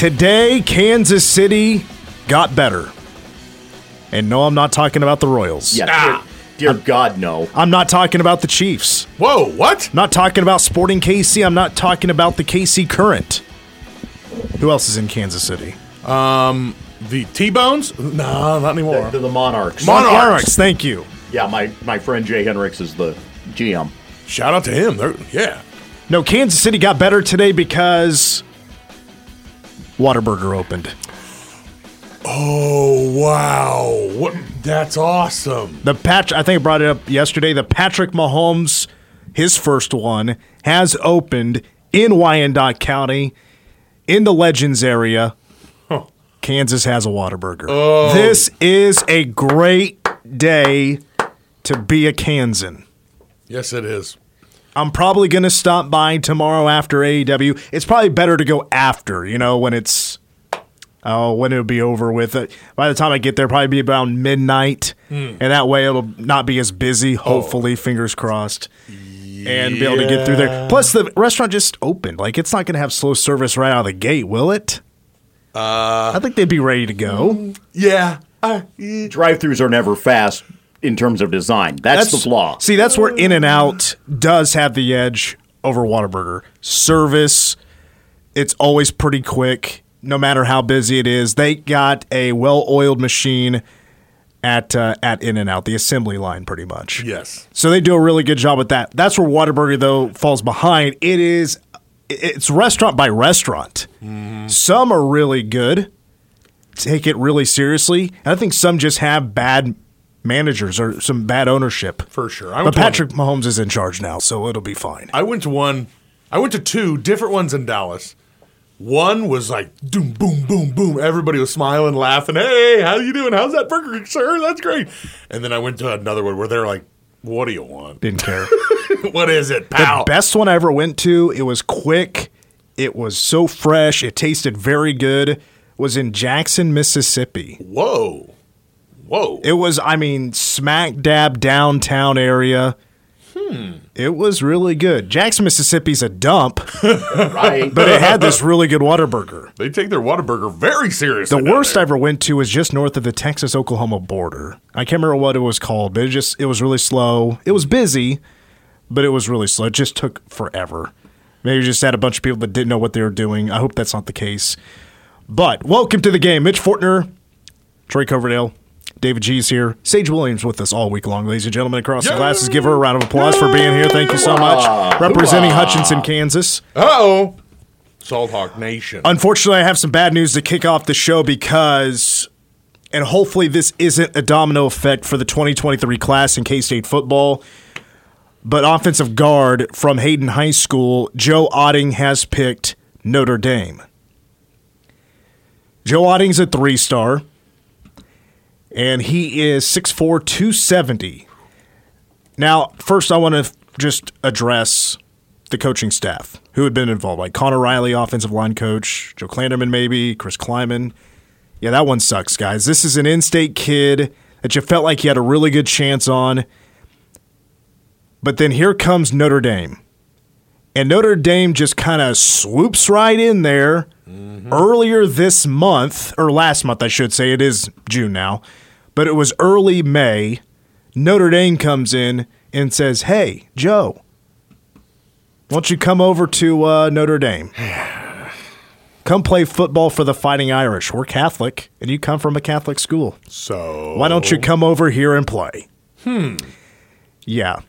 Today, Kansas City got better. And no, I'm not talking about the Royals. Yeah, Ah. dear, dear God, no. I'm not talking about the Chiefs. Whoa, what? Not talking about Sporting KC. I'm not talking about the KC Current. Who else is in Kansas City? Um, The T-Bones? No, not anymore. The, the Monarchs. Monarchs. Monarchs, thank you. yeah, my, my friend Jay Hendricks is the GM. Shout out to him. They're, yeah. No, Kansas City got better today because Whataburger opened. Oh, wow. What? That's awesome. The patch, I think I brought it up yesterday. The Patrick Mahomes, his first one, has opened in Wyandotte County, in the Legends area. Kansas has a Whataburger. Oh. This is a great day to be a Kansan. Yes, it is. I'm probably going to stop by tomorrow after AEW. It's probably better to go after, you know, when it's oh, when it'll be over with. Uh, by the time I get there, probably be around midnight, hmm. and that way it'll not be as busy. Oh. Hopefully, fingers crossed, and be able to get through there. Plus, the restaurant just opened. Like it's not going to have slow service right out of the gate, will it? Uh, I think they'd be ready to go. Mm, yeah. I, yeah. Drive-throughs are never fast in terms of design. That's, the flaw. See, that's where In and Out does have the edge over Whataburger. Service, it's always pretty quick, no matter how busy it is. They got a well-oiled machine at uh, at In and Out, the assembly line, pretty much. Yes. So they do a really good job with that. That's where Whataburger though falls behind. It is it's restaurant by restaurant. Some are really good, take it really seriously, and I think some just have bad managers or some bad ownership. For sure. I But to one- Patrick Mahomes is in charge now, so it'll be fine. I went to one. I went to two different ones in Dallas. One was like boom, boom, boom, boom. Everybody was smiling, laughing. Hey, how you doing? How's that burger, sir? That's great. And then I went to another one where they're like, "What do you want? Didn't care. what is it, the pal?" best one I ever went to, it was quick, it was so fresh, it tasted very good, was in Jackson, Mississippi. Whoa, whoa. It was, I mean, smack dab downtown area. Hmm. It was really good. Jackson, Mississippi's a dump, Right. but it had this really good Whataburger. they take their Whataburger very seriously. The worst I ever went to was just north of the Texas Oklahoma border. I can't remember what it was called, but it just it was really slow. It was busy, but it was really slow. It just took forever. Maybe you just had a bunch of people that didn't know what they were doing. I hope that's not the case. But welcome to the game. Mitch Fortner, Troy Coverdale, David G's here. Sage Williams with us all week long, ladies and gentlemen across the glasses. Give her a round of applause for being here. Thank you so much. Representing Hutchinson, Kansas. Uh-oh. Salt Hawk Nation. Unfortunately, I have some bad news to kick off the show because, and hopefully this isn't a domino effect for the 2023 class in K State football, but offensive guard from Hayden High School, Joe Otting, has picked Notre Dame. Joe Otting's a three star, and he is 6'4, 270. Now, first, I want to just address the coaching staff who had been involved, like Connor Riley, offensive line coach, Joe Clanderman, maybe, Chris Klieman. Yeah, that one sucks, guys. This is an in state kid that you felt like you had a really good chance on. But then here comes Notre Dame. And Notre Dame just kind of swoops right in there mm-hmm. earlier this month, or last month, I should say. It is June now, but it was early May. Notre Dame comes in and says, Hey, Joe, why don't you come over to uh, Notre Dame? Come play football for the Fighting Irish. We're Catholic, and you come from a Catholic school. so Why don't you come over here and play? Hmm. Yeah,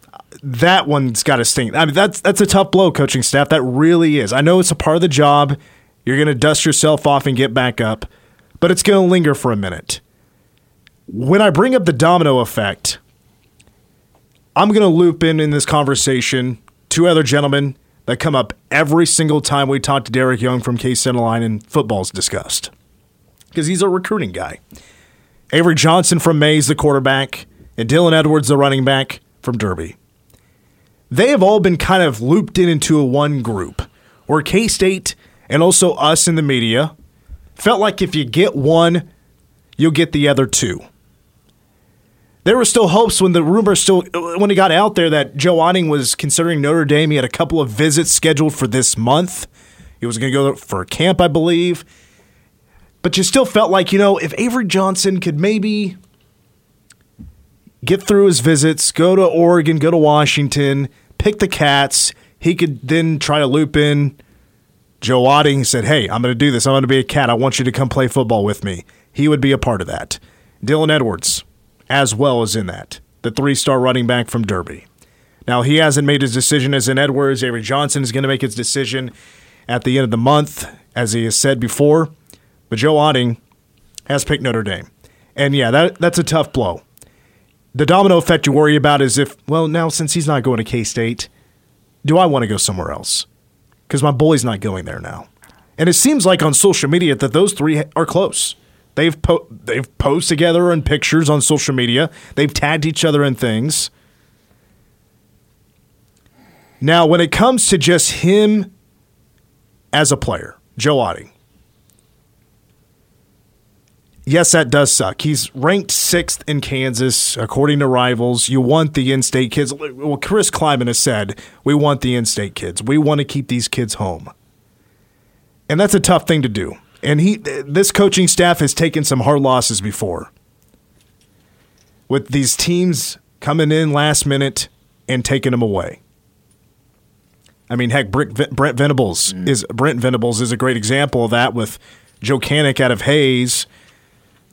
that one's got to sting. I mean, that's that's a tough blow, coaching staff. That really is. I know it's a part of the job. You're going to dust yourself off and get back up, but it's going to linger for a minute. When I bring up the domino effect, I'm going to loop in in this conversation two other gentlemen that come up every single time we talk to Derek Young from K Center Line and football's discussed. because he's a recruiting guy. Avery Johnson from Maize, the quarterback, and Dylan Edwards, the running back from Derby. They have all been kind of looped in into a one group where K State and also us in the media felt like if you get one, you'll get the other two. There were still hopes when the rumor still when it got out there that Joe Otting was considering Notre Dame. He had a couple of visits scheduled for this month. He was going to go for a camp, I believe. But you still felt like, you know, if Avery Johnson could maybe get through his visits, go to Oregon, go to Washington, pick the Cats, he could then try to loop in Joe Otting. Said, Hey, I'm going to do this. I'm going to be a cat. I want you to come play football with me. He would be a part of that. Dylan Edwards, as well as in that, the three star running back from Derby. Now, he hasn't made his decision as in Edwards. Avery Johnson is going to make his decision at the end of the month, as he has said before. But Joe Otting has picked Notre Dame. And yeah, that, that's a tough blow. The domino effect you worry about is if, well, now since he's not going to K State, do I want to go somewhere else? Because my boy's not going there now. And it seems like on social media that those three are close. They've po- they've posted together in pictures on social media. They've tagged each other in things. Now, when it comes to just him as a player, Joe Otting, yes, that does suck. He's ranked sixth in Kansas, according to rivals. You want the in state kids. Well, Chris Klieman has said, we want the in state kids. We want to keep these kids home. And that's a tough thing to do. And he, this coaching staff has taken some hard losses before. With these teams coming in last minute and taking them away. I mean, heck, Brent Venables is Brent Venables is a great example of that. With Joe Canick out of Hayes,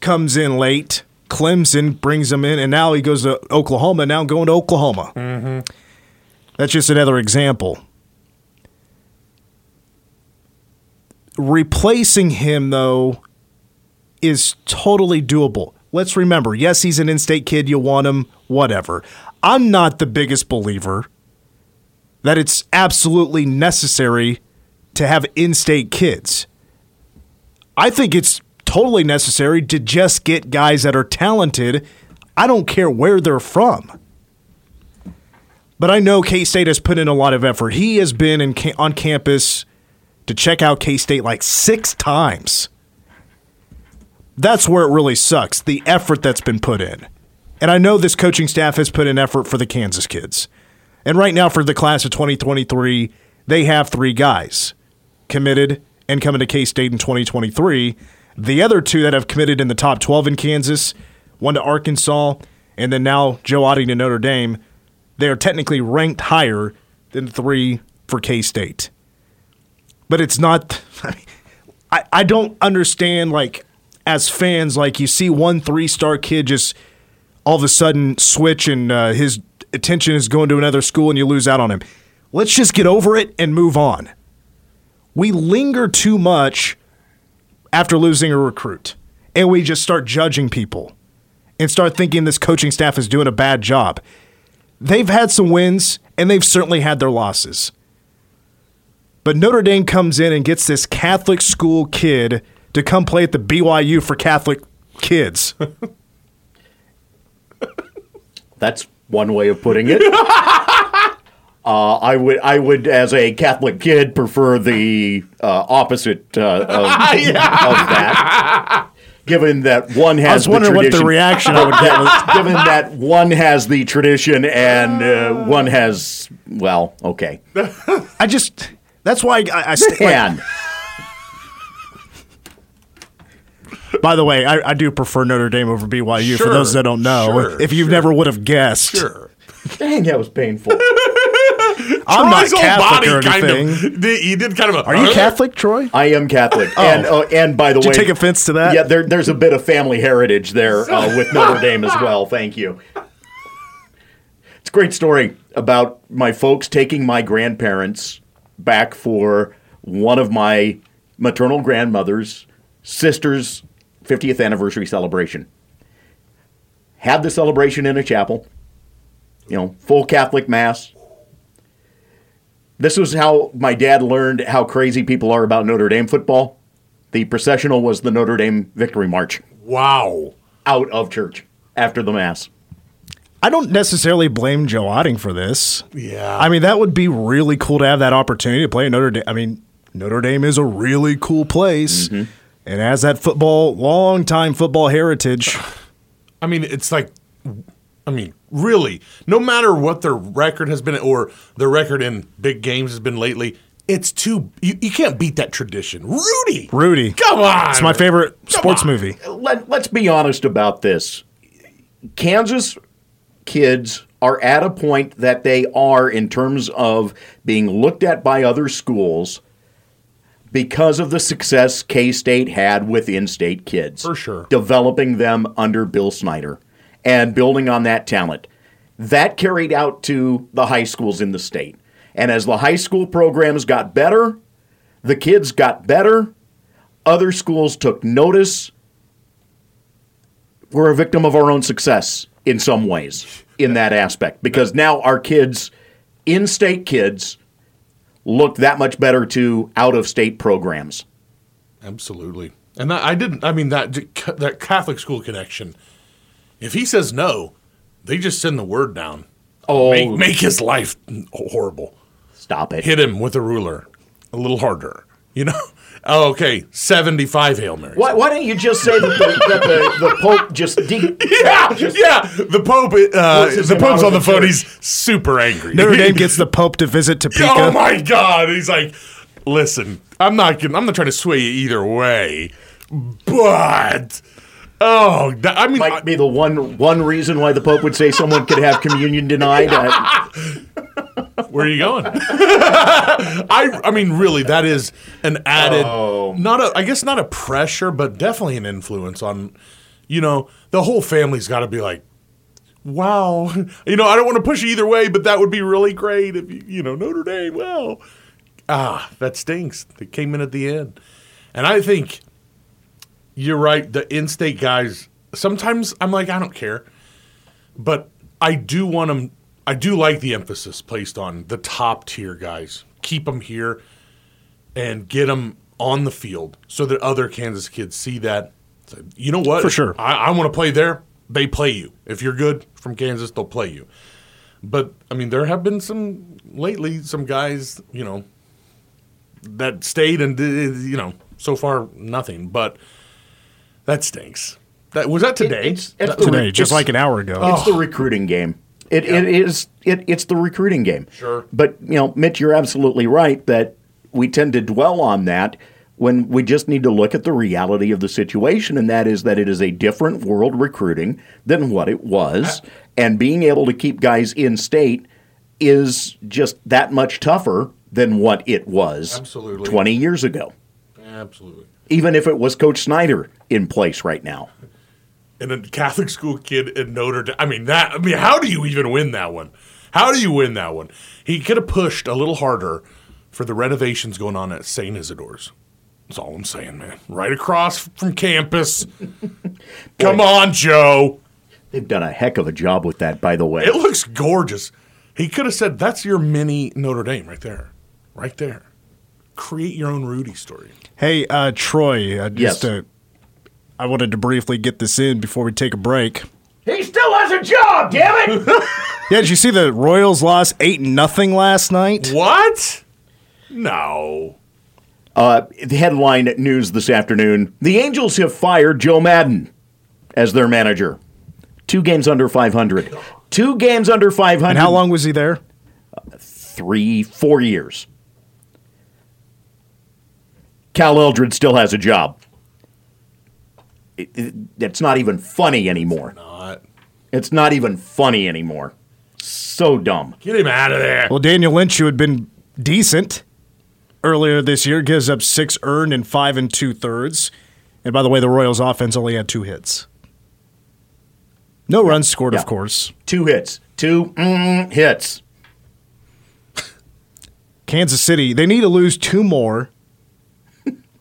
comes in late. Clemson brings him in, and now he goes to Oklahoma. Now going to Oklahoma. Mm-hmm. That's just another example. Replacing him, though, is totally doable. Let's remember yes, he's an in state kid. You want him, whatever. I'm not the biggest believer that it's absolutely necessary to have in state kids. I think it's totally necessary to just get guys that are talented. I don't care where they're from. But I know K State has put in a lot of effort. He has been in, on campus to check out K State like six times. That's where it really sucks the effort that's been put in. And I know this coaching staff has put in effort for the Kansas kids. And right now, for the class of 2023, they have three guys committed and coming to K State in 2023. The other two that have committed in the top 12 in Kansas, one to Arkansas, and then now Joe Otting to Notre Dame, they are technically ranked higher than three for K State but it's not. I, mean, I, I don't understand like as fans like you see one three star kid just all of a sudden switch and uh, his attention is going to another school and you lose out on him. Let's just get over it and move on. We linger too much after losing a recruit, and we just start judging people and start thinking this coaching staff is doing a bad job. They've had some wins and they've certainly had their losses. But Notre Dame comes in and gets this Catholic school kid to come play at the BYU for Catholic kids. That's one way of putting it. uh, I would, I would, as a Catholic kid, prefer the uh, opposite uh, of, of that. Given that one has, I was wondering the what the reaction I would get was. given that one has the tradition and uh, one has, well, okay, I just that's why I, I st- man. By the way, I, I do prefer Notre Dame over BYU. For those that don't know, sure, if you sure. never would have guessed, Sure. Dang, that was painful. I'm not Troy's whole Catholic or kind anything. of. He did kind of a. Are you Catholic, Troy? I am Catholic, and uh, and by the Did you way, take offense to that? Yeah, there, there's a bit of family heritage there uh, with Notre Dame as well. Thank you. It's a great story about my folks taking my grandparents back for one of my maternal grandmother's sister's 50th anniversary celebration. Had the celebration in a chapel, you know, full Catholic mass. This was how my dad learned how crazy people are about Notre Dame football. The processional was the Notre Dame Victory March Wow. out of church after the Mass. I don't necessarily blame Joe Otting for this. Yeah. I mean, that would be really cool to have that opportunity to play at Notre Dame. I mean, Notre Dame is a really cool place mm-hmm. and has that football, long time football heritage. I mean, it's like, I mean, really, no matter what their record has been or their record in big games has been lately, it's too, you, you can't beat that tradition. Rudy! Rudy. Come on! It's my favorite sports on. movie. Let, let's be honest about this. Kansas kids are at a point that they are in terms of being looked at by other schools because of the success K State had with in state kids. For sure. Developing them under Bill Snyder and building on that talent. That carried out to the high schools in the state. And as the high school programs got better, the kids got better, other schools took notice. We're a victim of our own success in some ways in that aspect because now our kids, in state kids, look that much better to out of state programs. Absolutely. And that, I didn't, I mean, that, that Catholic school connection, if he says no, they just send the word down. Oh, Make, make his life horrible. stop it. Hit him with a ruler a little harder. You know? Oh, okay. 75 Hail Marys. Why, why don't you just say that the, that the, the Pope just. De- Yeah, yeah. The Pope, uh, the Pope's on the the phone. He's super angry. Notre Dame gets the Pope to visit Topeka. Oh my God! He's like, listen, I'm not. gonna- I'm not trying to sway you either way, but oh, that, I mean, might be the one one reason why the Pope would say someone could have communion denied. Where are you going? I, I mean, really, that is an added, Oh. not a, I guess not a pressure, but definitely an influence on, you know, the whole family's got to be like. Wow, you know I don't want to push either way, but that would be really great if you, you know Notre Dame. Well, ah, that stinks. They came in at the end, and I think you're right. The in-state guys. Sometimes I'm like, I don't care, but I do want them. I do like the emphasis placed on the top tier guys. Keep them here and get them on the field so that other Kansas kids see that. You know what? For sure. I, I want to play there. They play you. If you're good from Kansas, they'll play you. But I mean, there have been some lately, some guys, you know, that stayed and you know, so far nothing. But that stinks. That was that today. it's, it's Today, re- just like an hour ago. It's the recruiting game. It, it is it, it's the recruiting game. Sure. But you know, Mitch, you're absolutely right that we tend to dwell on that when we just need to look at the reality of the situation, and that is that it is a different world recruiting than what it was, uh, and being able to keep guys in state is just that much tougher than what it was Absolutely. 20 years ago. Absolutely. Even if it was Coach Snyder in place right now. and a Catholic school kid in Notre Dame. I mean that. I mean, how do you even win that one? How do you win that one? He could have pushed a little harder for the renovations going on at St. Isidore's. That's all I'm saying, man. Right across from campus. Come on, Joe. They've done a heck of a job with that, by the way. It looks gorgeous. He could have said, "That's your mini Notre Dame right there, right there." Create your own Rudy story. Hey, uh, Troy, uh, just Yes. uh, I wanted to briefly get this in before we take a break. He still has a job, damn it! Yeah, did you see the Royals lost eight nothing last night? What? No. uh, the headline news this afternoon: The Angels have fired Joe Maddon as their manager. Two games under 500. Two games under 500. And how long was he there? Three, four years. Cal Eldred still has a job. It, it- it's not even funny anymore. Not. It's not even funny anymore. So dumb. Get him out of there. Well, Daniel Lynch, who had been decent earlier this year, gives up six earned and five and two thirds. And by the way, the Royals' offense only had two hits. No runs scored, Yeah. of course. Two hits. Two mm, hits. Kansas City, they need to lose two more,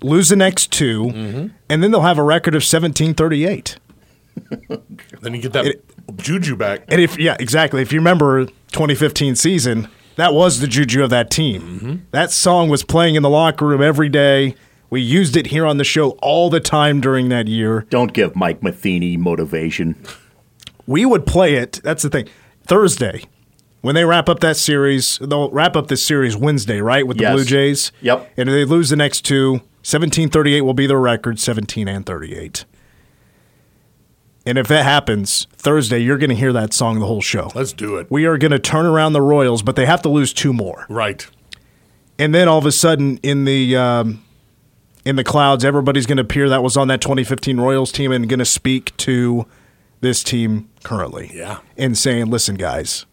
lose the next 2 Mm-hmm. and then they'll have a record of 1738. Then you get that juju back. And if yeah, exactly. If you remember 2015 season, that was the juju of that team. Mm-hmm. That song was playing in the locker room every day We used it here on the show all the time during that year. Don't give Mike Matheny motivation. We would play it. That's the thing. Thursday, when they wrap up that series, they'll wrap up this series Wednesday, right, with the Yes. Blue Jays. Yep. And if they lose the next two, 17-38 will be their record, 17 and 38. And if that happens, Thursday, you're going to hear that song the whole show. Let's do it. We are going to turn around the Royals, but they have to lose two more. Right. And then all of a sudden, in the um, in the clouds, everybody's going to appear that was on that 2015 Royals team and going to speak to this team currently. Yeah. And saying, "Listen, guys,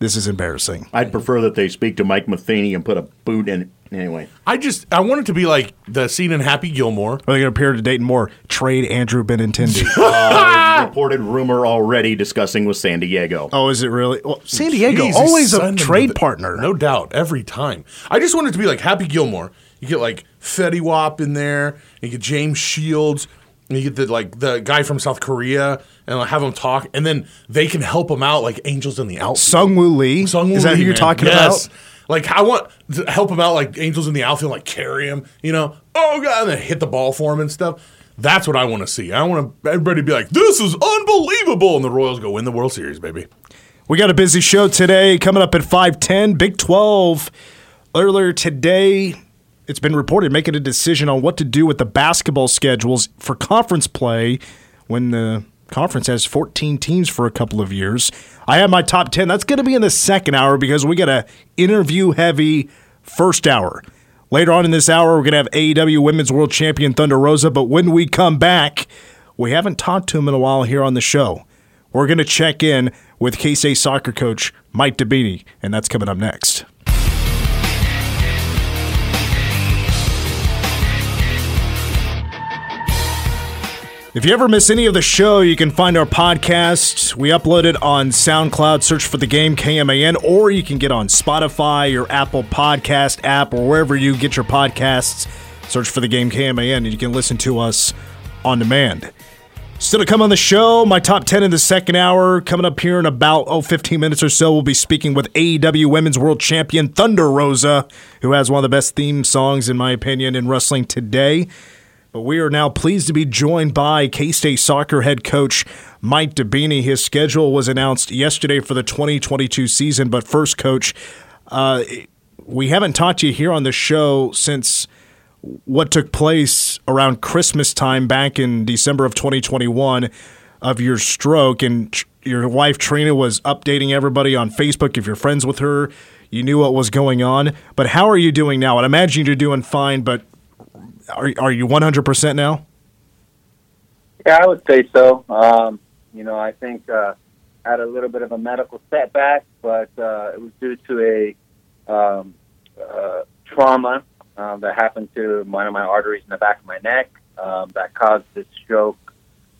this is embarrassing." I'd prefer that they speak to Mike Matheny and put a boot in. Anyway, I just I want it to be like the scene in Happy Gilmore. Are they going to appear to Dayton Moore? Trade Andrew Benintendi. Uh, reported rumor already discussing with San Diego. oh, is it really? Well, San Diego Jeez, always a send them to trade the- partner. No doubt, every time. I just want it to be like Happy Gilmore. You get like Fetty Wap in there, and you get James Shields, and you get the like the guy from South Korea, and like, have him talk, and then they can help him out like angels in the outfield. Sung Woo Lee. Sung is that who you're man. talking Yes. about? Like I want to help him out, like angels in the outfield, like carry him, you know. Oh god, and then hit the ball for him and stuff. That's what I want to see. I want everybody to be like, "This is unbelievable," and the Royals go win the World Series, baby. We got a busy show today coming up at 510. Big 12. Earlier today, it's been reported making a decision on what to do with the basketball schedules for conference play when the conference has 14 teams for a couple of years. I have my top 10. That's going to be in the second hour because we got a interview heavy first hour. Later on in this hour, we're going to have AEW Women's World Champion Thunder Rosa. But when we come back, we haven't talked to him in a while here on the show. We're going to check in with K-State soccer coach Mike Dibbini, and that's coming up next. If you ever miss any of the show, you can find our podcast. We upload it on SoundCloud. Search for the game KMAN, or you can get on Spotify, your Apple Podcast app, or wherever you get your podcasts. Search for the game KMAN, and you can listen to us on demand. Still to come on the show, my top 10 in the second hour. Coming up here in about, oh, 15 minutes or so, we'll be speaking with AEW Women's World Champion Thunder Rosa, who has one of the best theme songs, in my opinion, in wrestling today. But we are now pleased to be joined by K State soccer head coach Mike Dibbini. His schedule was announced yesterday for the 2022 season. But first, coach, uh, we haven't talked to you here on the show since what took place around Christmas time back in December of 2021 of your stroke. And your wife, Trina, was updating everybody on Facebook. If you're friends with her, you knew what was going on. But how are you doing now? I imagine you're doing fine, but are, are you 100% now? Yeah, I would say so. Um, you know, I think uh, had a little bit of a medical setback, but uh, it was due to a um, uh, trauma um, that happened to one of my arteries in the back of my neck um, that caused this stroke.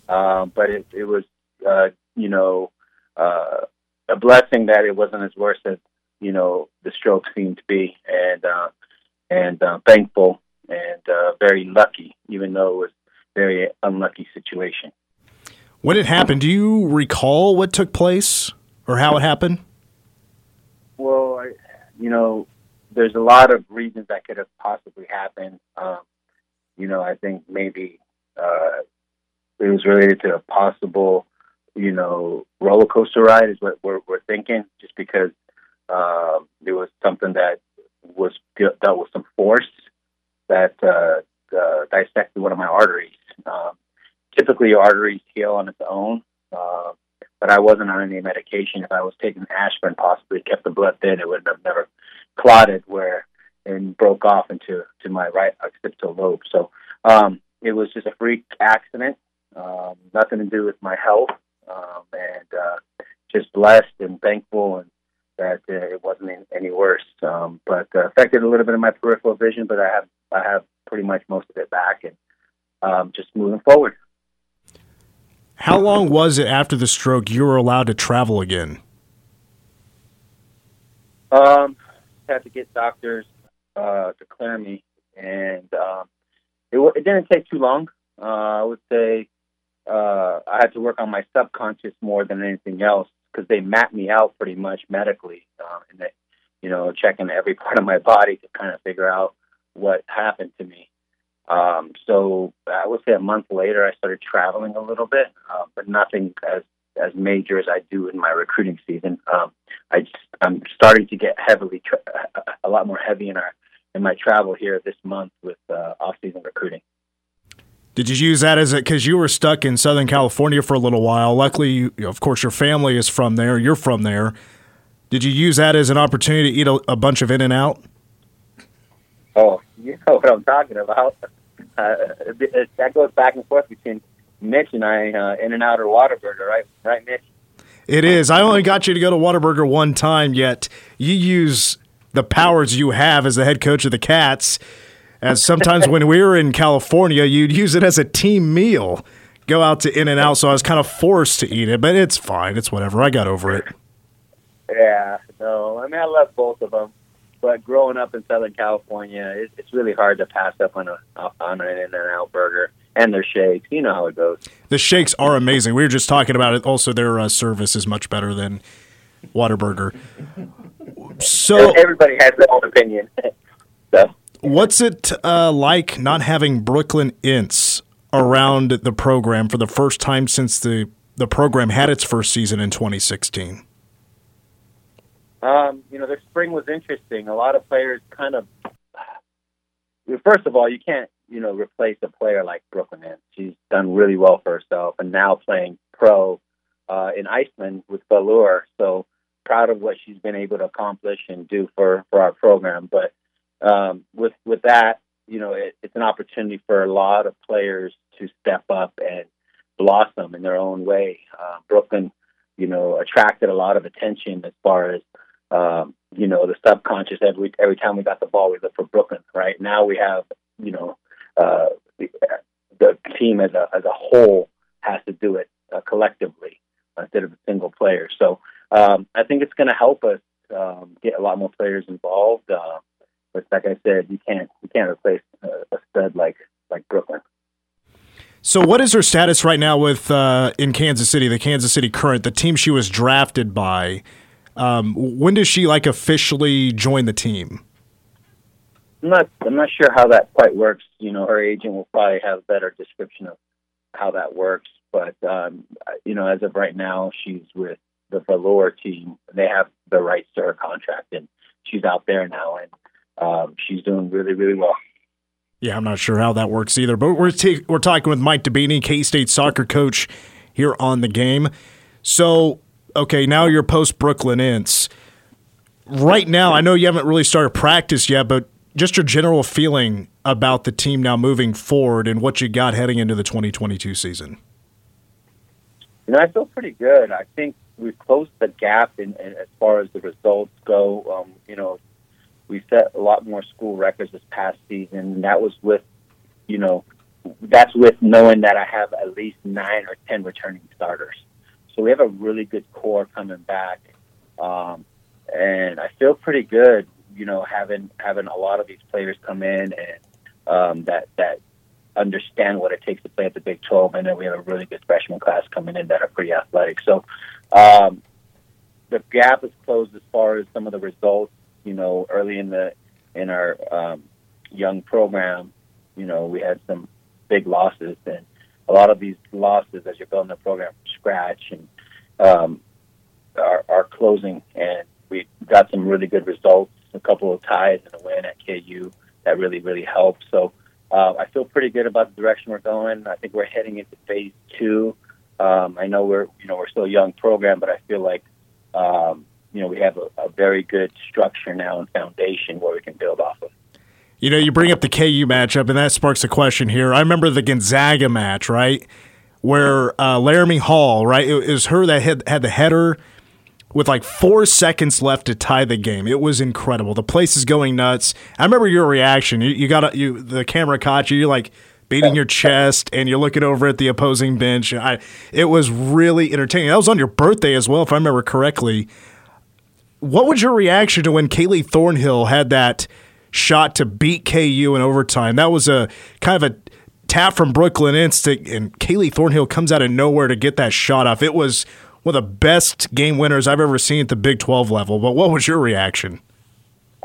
Um, but it, it was, uh, you know, uh, a blessing that it wasn't as worse as you know the stroke seemed to be, and uh, and uh, thankful and uh, very lucky, even though it was a very unlucky situation. When it happened, do you recall what took place or how it happened? Well, I, you know, there's a lot of reasons that could have possibly happened. Um, you know, I think maybe uh, it was related to a possible, you know, roller coaster ride is what we're, we're thinking, just because uh, there was something that was dealt with some force that uh, uh, dissected one of my arteries. Um, typically, arteries heal on its own, uh, but I wasn't on any medication. If I was taking aspirin, possibly kept the blood thin, it would have never clotted where and broke off into to my right occipital lobe. So um, it was just a freak accident, um, nothing to do with my health, um, and uh, just blessed and thankful and that uh, it wasn't any- any worse. Um, but uh, affected a little bit of my peripheral vision, but I have I have pretty much most of it back and um, just moving forward. How long was it after the stroke you were allowed to travel again? Um, had to get doctors uh, to clear me, and um, it, it didn't take too long. Uh, I would say uh, I had to work on my subconscious more than anything else because they mapped me out pretty much medically, uh, and they, you know, checking every part of my body to kind of figure out what happened to me. Um, so I would say a month later, I started traveling a little bit, uh, but nothing as as major as I do in my recruiting season. Um, I just, I'm starting to get heavily tra- a lot more heavy in our in my travel here this month with uh, off season recruiting. Did you use that as it because you were stuck in Southern California for a little while? Luckily, you, of course, your family is from there. You're from there. Did you use that as an opportunity to eat a, a bunch of In and Out? Oh, you know what I'm talking about. Uh, that goes back and forth between Mitch and I, uh, In and Out or Whataburger, right? Right, Mitch. It is. I only got you to go to Whataburger one time, yet you use the powers you have as the head coach of the Cats. As sometimes when we were in California, you'd use it as a team meal. Go out to In and Out, so I was kind of forced to eat it, but it's fine. It's whatever. I got over it. Yeah, no, I mean I love both of them, but growing up in Southern California, it, it's really hard to pass up on a on an In and Out burger and their shakes. You know how it goes. The shakes are amazing. We were just talking about it. Also, their uh, service is much better than Whataburger. So everybody has their own opinion. so. What's it uh, like not having Brooklyn Ince around the program for the first time since the the program had its first season in 2016? Um, you know, the spring was interesting. A lot of players kind of. First of all, you can't, you know, replace a player like Brooklyn Ince. She's done really well for herself, and now playing pro uh, in Iceland with Valur. So proud of what she's been able to accomplish and do for for our program. But um, with with that, you know, it, it's an opportunity for a lot of players to step up and blossom in their own way. Uh, Brooklyn, you know, attracted a lot of attention as far as um, you know, the subconscious every every time we got the ball, we look for Brooklyn. Right now, we have you know uh, the, the team as a as a whole has to do it uh, collectively instead of a single player. So um, I think it's going to help us um, get a lot more players involved. Uh, but like I said, you can't you can't replace a, a stud like like Brooklyn. So, what is her status right now with uh, in Kansas City, the Kansas City Current, the team she was drafted by? Um, when does she like officially join the team? I'm not. I'm not sure how that quite works. You know, her agent will probably have a better description of how that works. But um, you know, as of right now, she's with the Valur team. They have the rights to her contract, and she's out there now, and um, she's doing really, really well. Yeah, I'm not sure how that works either. But we're t- we're talking with Mike Dibbini, K State soccer coach, here on the game. So okay, now you're post Brooklyn Ince. Right now, I know you haven't really started practice yet, but just your general feeling about the team now moving forward and what you got heading into the 2022 season. You know, I feel pretty good. I think we've closed the gap in, in as far as the results go. Um, you know, we set a lot more school records this past season. And that was with, you know, that's with knowing that I have at least nine or ten returning starters. So we have a really good core coming back, um, and I feel pretty good. You know, having having a lot of these players come in and um, that that understand what it takes to play at the Big 12, and then we have a really good freshman class coming in that are pretty athletic. So um, the gap is closed as far as some of the results. You know, early in the in our um, young program, you know, we had some big losses, and a lot of these losses as you're building the program from scratch and um, are, are closing. And we got some really good results, a couple of ties and a win at KU that really, really helped. So uh, I feel pretty good about the direction we're going. I think we're heading into phase two. Um, I know we're, you know, we're still a young program, but I feel like, um, you know, we have a, a very good structure now and foundation where we can build off of. You know, you bring up the KU matchup, and that sparks a question here. I remember the Gonzaga match, right? Where uh, Laramie Hall, right? It was her that had, had the header with like four seconds left to tie the game. It was incredible. The place is going nuts. I remember your reaction. You, you got you the camera caught you. You're like beating your chest, and you're looking over at the opposing bench. I, it was really entertaining. That was on your birthday as well, if I remember correctly. What was your reaction to when Kaylee Thornhill had that? Shot to beat KU in overtime. That was a kind of a tap from Brooklyn Instinct, and Kaylee Thornhill comes out of nowhere to get that shot off. It was one of the best game winners I've ever seen at the Big 12 level. But what was your reaction?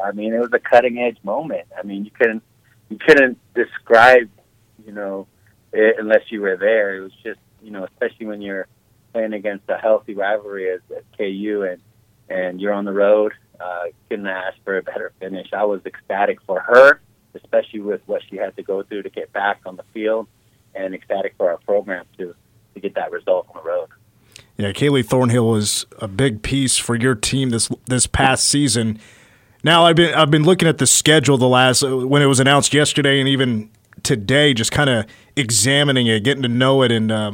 I mean, it was a cutting edge moment. I mean, you couldn't you couldn't describe, you know, it unless you were there. It was just, you know, especially when you're playing against a healthy rivalry as, as KU and and you're on the road. Uh, couldn't ask for a better finish. I was ecstatic for her, especially with what she had to go through to get back on the field, and ecstatic for our program to to get that result on the road. Yeah, Kaylee Thornhill was a big piece for your team this this past season. Now I've been I've been looking at the schedule the last when it was announced yesterday and even today, just kind of examining it, getting to know it, and uh,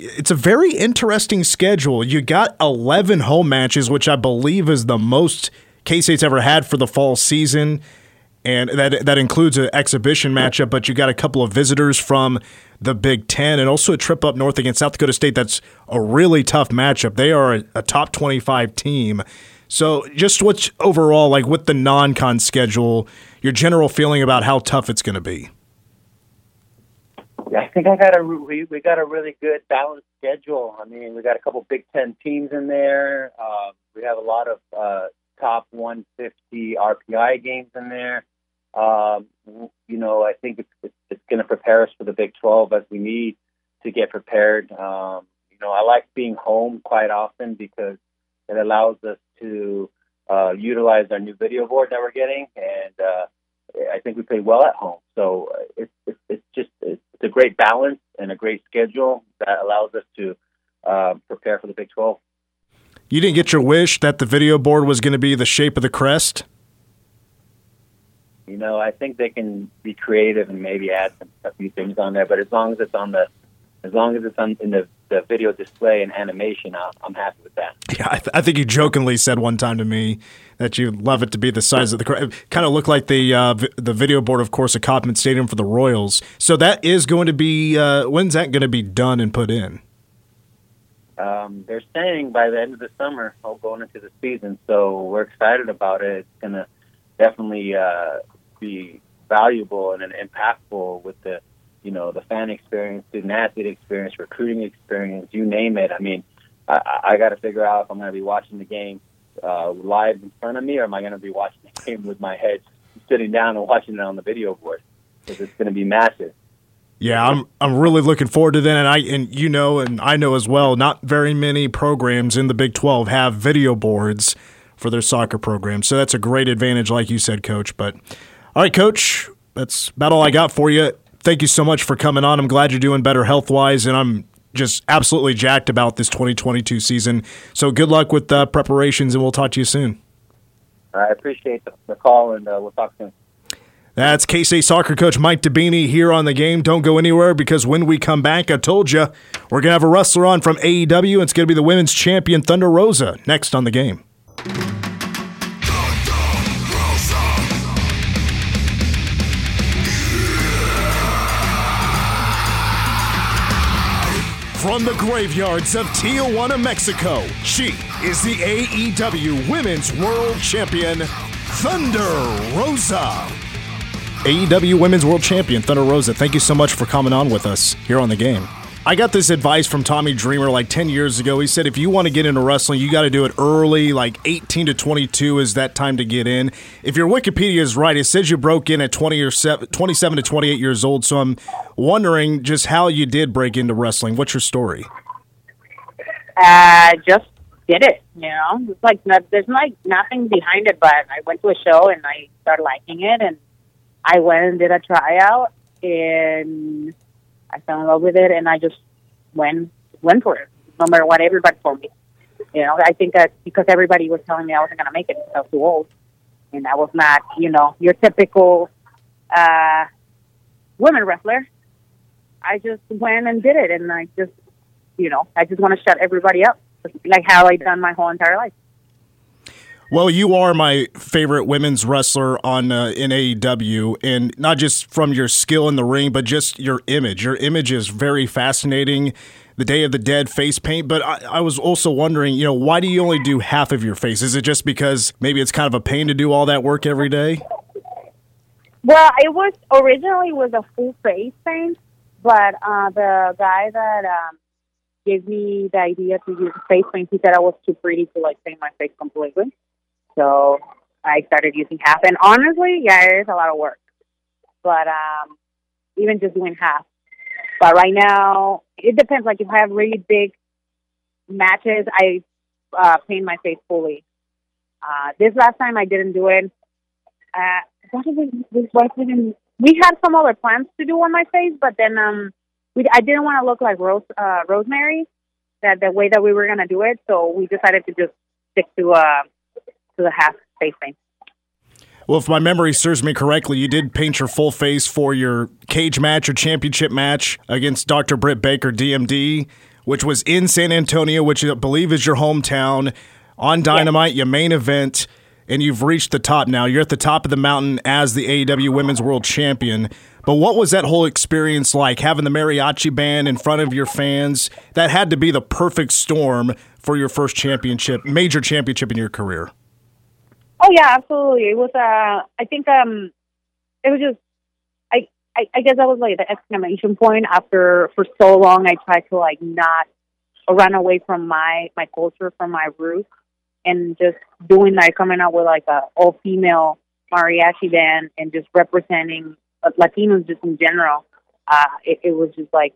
it's a very interesting schedule. You got eleven home matches, which I believe is the most K State's ever had for the fall season and that that includes an exhibition matchup. But you got a couple of visitors from the Big Ten, and also a trip up north against South Dakota State. That's a really tough matchup. They are a, a top twenty-five team. So, just what's overall like with the non-con schedule, your general feeling about how tough it's going to be? I think I got a we, we got a really good balanced schedule. I mean, we got a couple Big Ten teams in there. Uh, we have a lot of uh, top 150 RPI games in there. Um, you know, I think it's, it's, it's going to prepare us for the Big 12 as we need to get prepared. Um, you know, I like being home quite often because it allows us to uh, utilize our new video board that we're getting, and uh, I think we play well at home. So uh, it's, it's, it's just it's a great balance and a great schedule that allows us to uh, prepare for the Big 12. You didn't get your wish that the video board was going to be the shape of the crest? You know, I think they can be creative and maybe add some, a few things on there, but as long as it's on the as long as it's on in the, the video display and animation, i am happy with that. Yeah, I, th- I, think you jokingly said one time to me that you love it to be the size of the crowd. Kind of look like the uh, v- the video board, of course, at Kauffman Stadium for the Royals. So that is going to be uh, when's that going to be done and put in? Um, they're saying by the end of the summer, all going into the season. So we're excited about it. It's going to definitely uh, be valuable and impactful with the, you know, the fan experience, student athlete experience, recruiting experience, you name it. I mean, I, I got to figure out if I'm going to be watching the game uh, live in front of me, or am I going to be watching the game with my head sitting down and watching it on the video board? Because it's going to be massive. Yeah, I'm I'm really looking forward to that, and I and you know, and I know as well. Not very many programs in the Big Twelve have video boards for their soccer program, so that's a great advantage, like you said, Coach. But all right, Coach, that's about all I got for you. Thank you so much for coming on. I'm glad you're doing better health wise, and I'm just absolutely jacked about this 2022 season. So good luck with the preparations, and we'll talk to you soon. I appreciate the, call, and uh, we'll talk soon. That's K State soccer coach Mike Dibbini here on the game. Don't go anywhere because when we come back, I told you we're going to have a wrestler on from AEW. And it's going to be the women's champion Thunder Rosa next on the game. From the graveyards of Tijuana, Mexico, she is the AEW Women's World Champion, Thunder Rosa. AEW Women's World Champion, Thunder Rosa, thank you so much for coming on with us here on the game. I got this advice from Tommy Dreamer like 10 years ago. He said if you want to get into wrestling, you got to do it early, like 18 to 22 is that time to get in. If your Wikipedia is right, it says you broke in at 20 or 27 to 28 years old. So I'm wondering just how you did break into wrestling. What's your story? Uh, just did it, you know. It's like there's like nothing behind it, but I went to a show and I started liking it and I went and did a tryout, and I fell in love with it, and I just went went for it, no matter what everybody told me. You know, I think that because everybody was telling me I wasn't going to make it I was too old, and I was not, you know, your typical uh, women wrestler. I just went and did it, and I just, you know, I just want to shut everybody up, like how I done my whole entire life. Well, you are my favorite women's wrestler on uh, in AEW, and not just from your skill in the ring, but just your image. Your image is very fascinating. The Day of the Dead face paint, but I, I was also wondering, you know, why do you only do half of your face? Is it just because maybe it's kind of a pain to do all that work every day? Well, it was originally was a full face paint, but uh, the guy that um, gave me the idea to use face paint, he said I was too pretty to like paint my face completely. So I started using half. And honestly, yeah, it is a lot of work. but um, even just doing half. But right now, it depends. Like if I have really big matches, I uh, paint my face fully. Uh, this last time I didn't do it. Uh, didn't. We had some other plans to do on my face, but then um, we I didn't want to look like Rose uh, Rosemary, that the way that we were gonna do it. So we decided to just stick to uh to the half face paint. Well, if my memory serves me correctly, you did paint your full face for your cage match or championship match against Dr. Britt Baker, DMD, which was in San Antonio, which I believe is your hometown. On Dynamite, your main event, and you've reached the top now. You're at the top of the mountain as the AEW Women's World Champion. But what was that whole experience like, having the mariachi band in front of your fans? That had to be the perfect storm for your first championship, major championship in your career. Oh yeah, absolutely. It was. Uh, I think um, it was just. I, I I guess that was like the exclamation point after for so long I tried to like not run away from my my culture, from my roots, and just doing like coming out with like a all female mariachi band and just representing uh, Latinos just in general. Uh, it, it was just like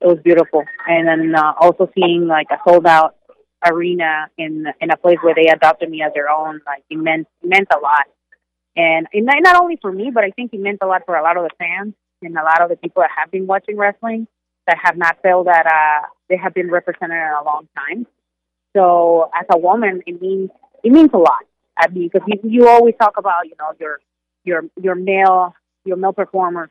it was beautiful, and then uh, also seeing like a sold out arena in in a place where they adopted me as their own, like it meant meant a lot. And it, not not only for me, but I think it meant a lot for a lot of the fans and a lot of the people that have been watching wrestling that have not felt that uh, they have been represented in a long time. So as a woman, it means it means a lot. I mean, because you, you always talk about you know your your your male your male performers,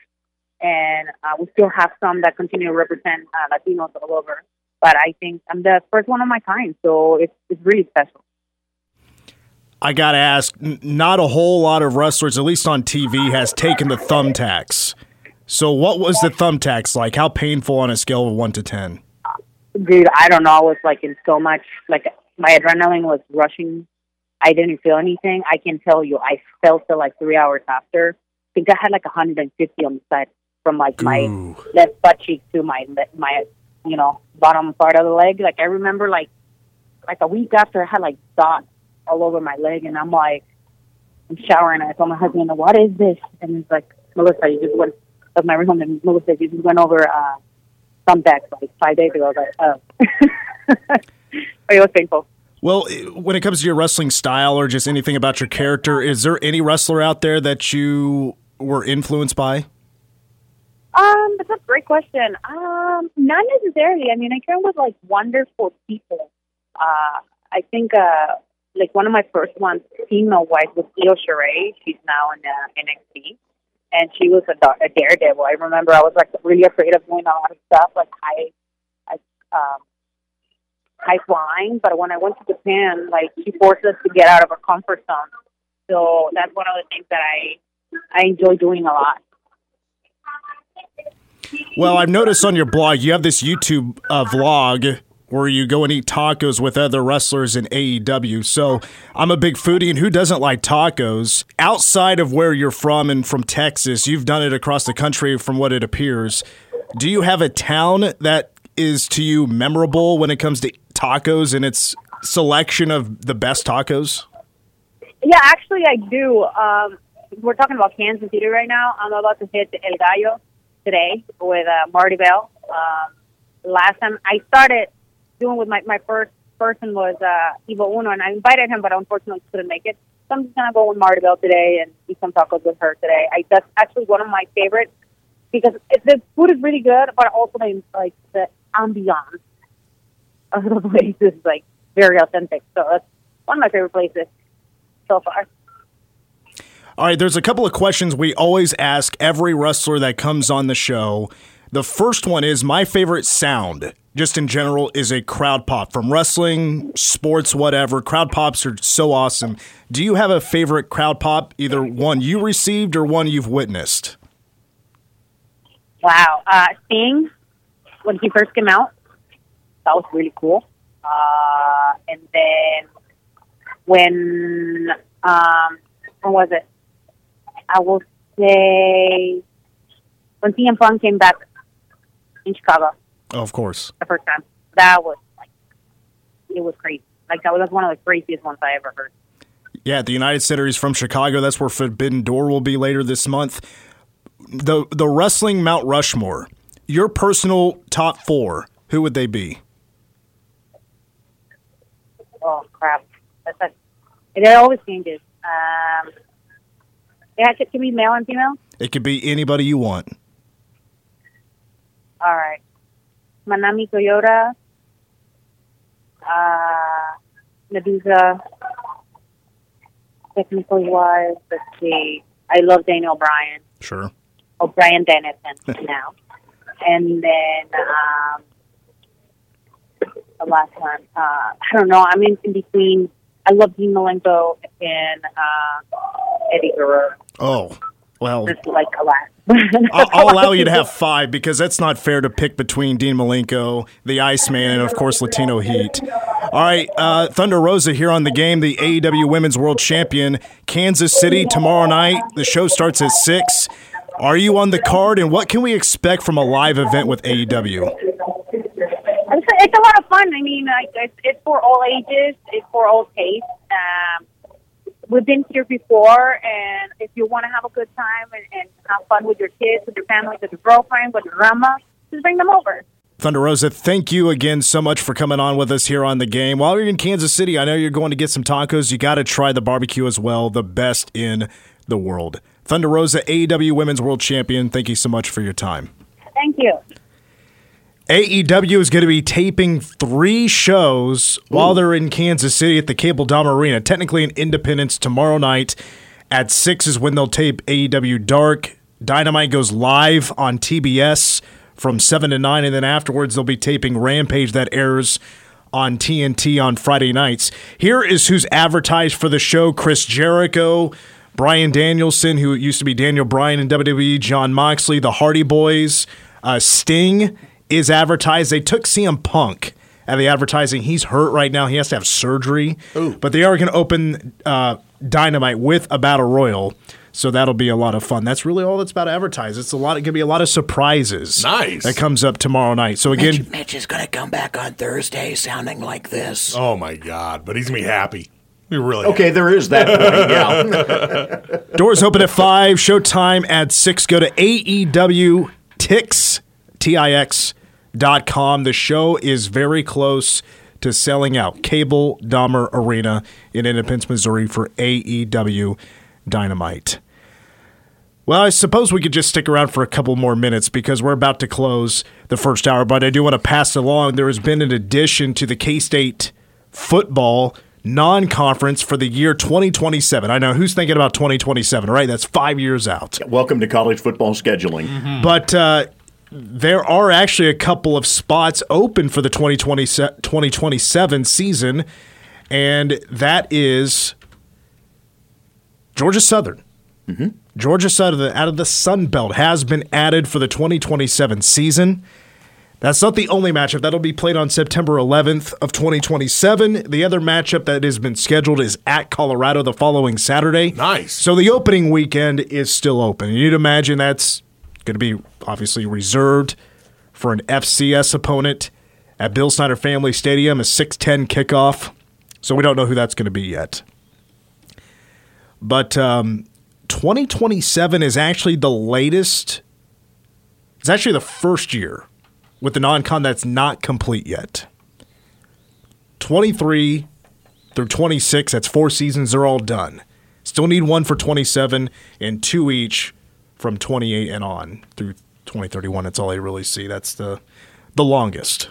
and uh, we still have some that continue to represent uh, Latinos all over but I think I'm the first one of my kind, so it's it's really special. I gotta ask, n- not a whole lot of wrestlers, at least on TV, has taken the thumbtacks. So, what was the thumbtacks like? How painful on a scale of one to ten? Dude, I don't know. I was like in so much like my adrenaline was rushing. I didn't feel anything. I can tell you, I felt it like three hours after. I think I had like 150 on the side from like my Ooh. left butt cheek to my my you know bottom part of the leg. Like I remember like like a week after I had like dots all over my leg, and I'm like I'm showering. And I told my husband, "What is this?" And he's like, "Melissa, you just went." Of my room, and Melissa, you just went over uh, thumbtacks like five days ago. I was like, "Oh." it was painful. Well, when it comes to your wrestling style or just anything about your character, is there any wrestler out there that you were influenced by? Um, that's a great question. Um, not necessarily. I mean, I trained with like wonderful people. Uh, I think uh, like one of my first ones, female wise, was Io Shirai. She's now in uh, NXT, and she was a, a daredevil. I remember I was like really afraid of doing a lot of stuff like high, like um, high flying. But when I went to Japan, like she forced us to get out of our comfort zone. So that's one of the things that I I enjoy doing a lot. Well, I've noticed on your blog you have this YouTube uh, vlog where you go and eat tacos with other wrestlers in AEW. So I'm a big foodie, and who doesn't like tacos? Outside of where you're from and from Texas, you've done it across the country from what it appears. Do you have a town that is to you memorable when it comes to tacos and its selection of the best tacos? Yeah, actually, I do. Um, we're talking about Kansas City right now. I'm about to hit El Gallo today with uh, Marti Belle. Um, last time I started doing with my, my first person was uh, Evil Uno, and I invited him, but unfortunately couldn't make it. So I'm just gonna go with Marti Belle today and eat some tacos with her today. I, that's actually one of my favorites because it, the food is really good, but also the, like the ambiance of the place is like very authentic. So that's one of my favorite places so far. All right, there's a couple of questions we always ask every wrestler that comes on the show. The first one is my favorite sound, just in general, is a crowd pop from wrestling, sports, whatever. Crowd pops are so awesome. Do you have a favorite crowd pop, either one you received or one you've witnessed? Wow. Uh, Sting, when he first came out, that was really cool. Uh, and then when, um, when was it? I will say when CM Punk came back in Chicago Oh, of course. the first time. That was like, it was crazy. Like, that was one of the craziest ones I ever heard. Yeah, the United Center is from Chicago. That's where Forbidden Door will be later this month. the the wrestling Mount Rushmore. Your personal top four. Who would they be? Oh crap! That's a, it always changes. Um, yeah, it can be male and female. It could be anybody you want. All right, Manami Toyota, uh, Medusa. Technically wise, let's see. I love Daniel Bryan. Sure. Oh, Bryan Danielson now, and then um, the last one. Uh, I don't know. I'm in, in between. I love Dean Malenko and uh, Eddie Guerrero. Oh, well, Just like a last. I'll, I'll allow you to have five because that's not fair to pick between Dean Malenko, the Iceman, and of course Latino Heat. All right, uh, Thunder Rosa here on the game, the AEW Women's World Champion, Kansas City tomorrow night. The show starts at six. Are you on the card, and what can we expect from a live event with AEW? It's, it's a lot of fun. I mean, like, it's, it's for all ages. It's for all tastes. Um, we've been here before, and if you want to have a good time and, and have fun with your kids, with your family, with your girlfriend, with your grandma, just bring them over. Thunder Rosa, thank you again so much for coming on with us here on the game. While you're in Kansas City, I know you're going to get some tacos. You got to try the barbecue as well, the best in the world. Thunder Rosa, AEW Women's World Champion, thank you so much for your time. Thank you. AEW is going to be taping three shows while they're in Kansas City at the Cable Dahmer Arena. Technically in Independence tomorrow night at 6 is when they'll tape AEW Dark. Dynamite goes live on TBS from 7 to 9, and then afterwards they'll be taping Rampage that airs on TNT on Friday nights. Here is who's advertised for the show Chris Jericho, Bryan Danielson, who used to be Daniel Bryan in WWE, Jon Moxley, the Hardy Boyz, uh, Sting is advertised. They took CM Punk at the advertising. He's hurt right now. He has to have surgery. But they are going to open uh, Dynamite with a Battle Royal. So that'll be a lot of fun. That's really all that's about to advertise. It's a lot. It could be a lot of surprises. Nice. That comes up tomorrow night. So again, Mitch, Mitch is going to come back on Thursday sounding like this. Oh my God! But he's gonna be happy. He really Okay, there is that point. Yeah. Doors open at 5, showtime at 6. Go to AEW Tix, T-I-X dot com. The show is very close to selling out. Cable Dahmer Arena in Independence, Missouri for AEW Dynamite. Well, I suppose we could just stick around for a couple more minutes because we're about to close the first hour, but I do want to pass along. There has been an addition to the K State football non conference for the year 2027. I know who's thinking about 2027, right? That's five years out. Welcome to college football scheduling. But uh, there are actually a couple of spots open for the 2020, 2027 season, and that is Georgia Southern. Mm-hmm. Georgia Southern out of the Sun Belt has been added for the 2027 season. That's not the only matchup. That'll be played on September 11th of 2027. The other matchup that has been scheduled is at Colorado the following Saturday. Nice. So the opening weekend is still open. You'd imagine that's going to be obviously reserved for an FCS opponent at Bill Snyder Family Stadium, a 6:10 kickoff. So we don't know who that's going to be yet. But um, 2027 is actually the latest. It's actually the first year with the non-con that's not complete yet. 23 through 26, that's four seasons. They're all done. Still need one for 27 and two each from 28 and on through 2031. That's all I really see. That's the the longest.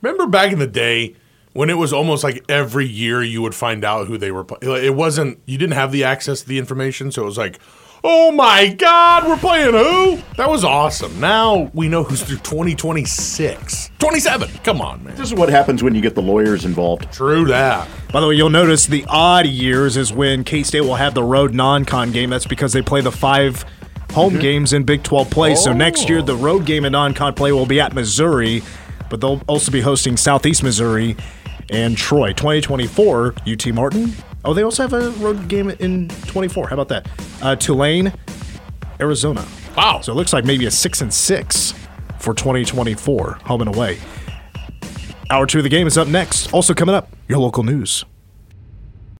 Remember back in the day when it was almost like every year you would find out who they were. pl- It wasn't you didn't have the access to the information, so it was like, oh my god, we're playing who? That was awesome. Now we know who's through 2026, 27. Come on, man. This is what happens when you get the lawyers involved. True that. By the way, you'll notice the odd years is when K State will have the road non-con game. That's because they play the five home games in Big 12 play. So next year, the road game in non-con play will be at Missouri, but they'll also be hosting Southeast Missouri and Troy. 2024, UT Martin. Oh, they also have a road game in 24. How about that? Uh, Tulane, Arizona. Wow. So it looks like maybe a six and six for 2024, home and away. Hour two of the game is up next. Also coming up, your local news.